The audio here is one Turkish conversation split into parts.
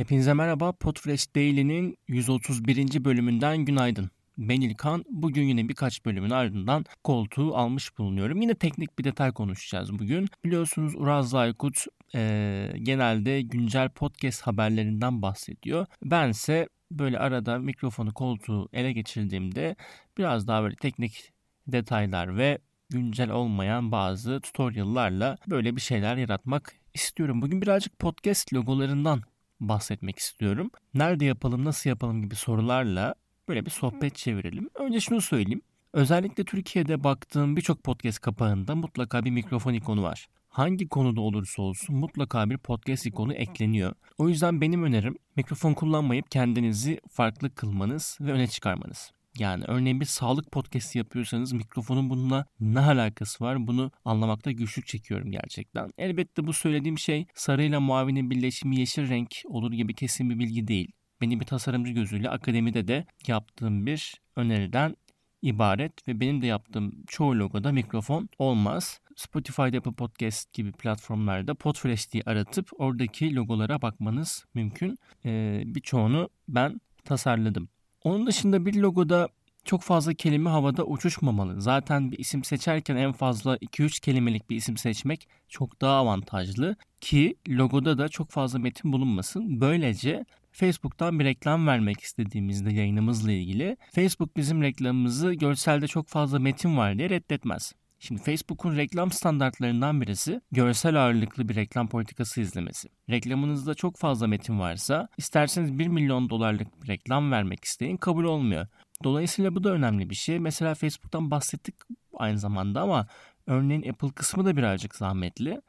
Hepinize merhaba. Podfresh Daily'nin 131. bölümünden günaydın. Ben İlkan. Bugün yine birkaç bölümün ardından koltuğu almış bulunuyorum. Yine teknik bir detay konuşacağız bugün. Biliyorsunuz Uraz Aykut e, genelde güncel podcast haberlerinden bahsediyor. Bense böyle arada mikrofonu koltuğu ele geçirdiğimde biraz daha böyle teknik detaylar ve güncel olmayan bazı tutorial'larla böyle bir şeyler yaratmak istiyorum. Bugün birazcık podcast logolarından bahsetmek istiyorum. Nerede yapalım, nasıl yapalım gibi sorularla böyle bir sohbet çevirelim. Önce şunu söyleyeyim. Özellikle Türkiye'de baktığım birçok podcast kapağında mutlaka bir mikrofon ikonu var. Hangi konuda olursa olsun mutlaka bir podcast ikonu ekleniyor. O yüzden benim önerim mikrofon kullanmayıp kendinizi farklı kılmanız ve öne çıkarmanız. Yani örneğin bir sağlık podcast'i yapıyorsanız mikrofonun bununla ne alakası var bunu anlamakta güçlük çekiyorum gerçekten. Elbette bu söylediğim şey sarıyla mavinin birleşimi yeşil renk olur gibi kesin bir bilgi değil. Benim bir tasarımcı gözüyle akademide de yaptığım bir öneriden ibaret ve benim de yaptığım çoğu logoda mikrofon olmaz. Spotify'da Apple Podcast gibi platformlarda Podfresh diye aratıp oradaki logolara bakmanız mümkün. Ee, birçoğunu ben tasarladım. Onun dışında bir logoda çok fazla kelime havada uçuşmamalı. Zaten bir isim seçerken en fazla 2-3 kelimelik bir isim seçmek çok daha avantajlı ki logoda da çok fazla metin bulunmasın. Böylece Facebook'tan bir reklam vermek istediğimizde yayınımızla ilgili Facebook bizim reklamımızı görselde çok fazla metin var diye reddetmez. Şimdi Facebook'un reklam standartlarından birisi görsel ağırlıklı bir reklam politikası izlemesi. Reklamınızda çok fazla metin varsa isterseniz 1 milyon dolarlık bir reklam vermek isteyin kabul olmuyor. Dolayısıyla bu da önemli bir şey. Mesela Facebook'tan bahsettik aynı zamanda ama örneğin Apple kısmı da birazcık zahmetli.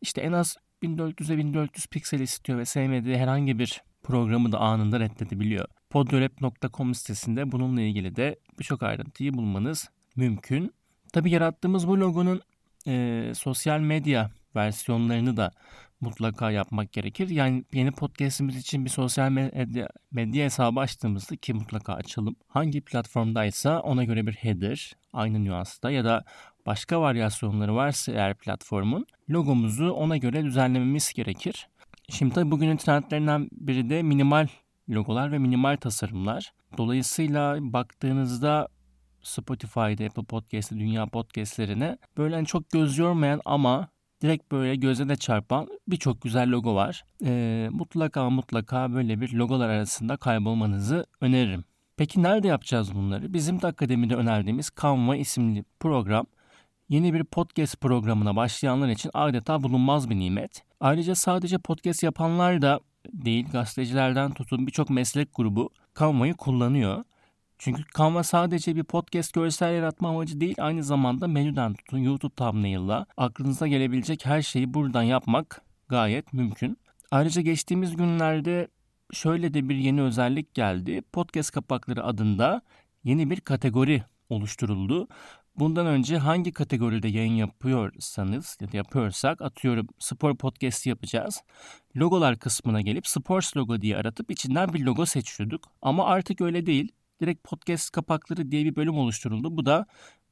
İşte en az 1400'e 1400 piksel istiyor ve sevmediği herhangi bir programı da anında reddedebiliyor. Podrolab.com sitesinde bununla ilgili de birçok ayrıntıyı bulmanız mümkün. Tabi yarattığımız bu logonun e, sosyal medya versiyonlarını da mutlaka yapmak gerekir. Yani yeni podcastimiz için bir sosyal medya, medya hesabı açtığımızda ki mutlaka açalım. Hangi platformdaysa ona göre bir header aynı nüansta ya da başka varyasyonları varsa eğer platformun logomuzu ona göre düzenlememiz gerekir. Şimdi tabii bugünün trendlerinden biri de minimal logolar ve minimal tasarımlar. Dolayısıyla baktığınızda Spotify'da, Apple Podcast'te, Dünya Podcast'lerine böyle hani çok göz yormayan ama direkt böyle göze de çarpan birçok güzel logo var. Ee, mutlaka mutlaka böyle bir logolar arasında kaybolmanızı öneririm. Peki nerede yapacağız bunları? Bizim de akademide önerdiğimiz Canva isimli program yeni bir podcast programına başlayanlar için adeta bulunmaz bir nimet. Ayrıca sadece podcast yapanlar da değil gazetecilerden tutun birçok meslek grubu Canva'yı kullanıyor. Çünkü Canva sadece bir podcast görsel yaratma amacı değil aynı zamanda menüden tutun YouTube thumbnail'la aklınıza gelebilecek her şeyi buradan yapmak gayet mümkün. Ayrıca geçtiğimiz günlerde şöyle de bir yeni özellik geldi. Podcast kapakları adında yeni bir kategori oluşturuldu. Bundan önce hangi kategoride yayın yapıyorsanız ya da yapıyorsak atıyorum spor podcast yapacağız. Logolar kısmına gelip sports logo diye aratıp içinden bir logo seçiyorduk. Ama artık öyle değil direkt podcast kapakları diye bir bölüm oluşturuldu. Bu da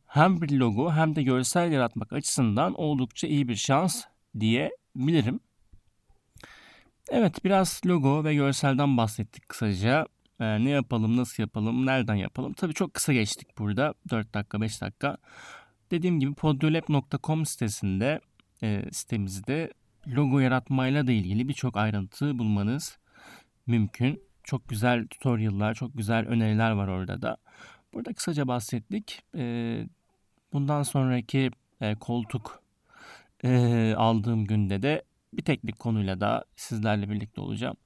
hem bir logo hem de görsel yaratmak açısından oldukça iyi bir şans diyebilirim. Evet biraz logo ve görselden bahsettik kısaca. Ee, ne yapalım, nasıl yapalım, nereden yapalım? Tabii çok kısa geçtik burada. 4 dakika, 5 dakika. Dediğim gibi podyolab.com sitesinde, e, sitemizde logo yaratmayla da ilgili birçok ayrıntı bulmanız mümkün. Çok güzel tutorial'lar, çok güzel öneriler var orada da. Burada kısaca bahsettik. Bundan sonraki koltuk aldığım günde de bir teknik konuyla da sizlerle birlikte olacağım.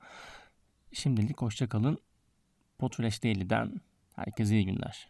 Şimdilik hoşçakalın. Potfresh Daily'den herkese iyi günler.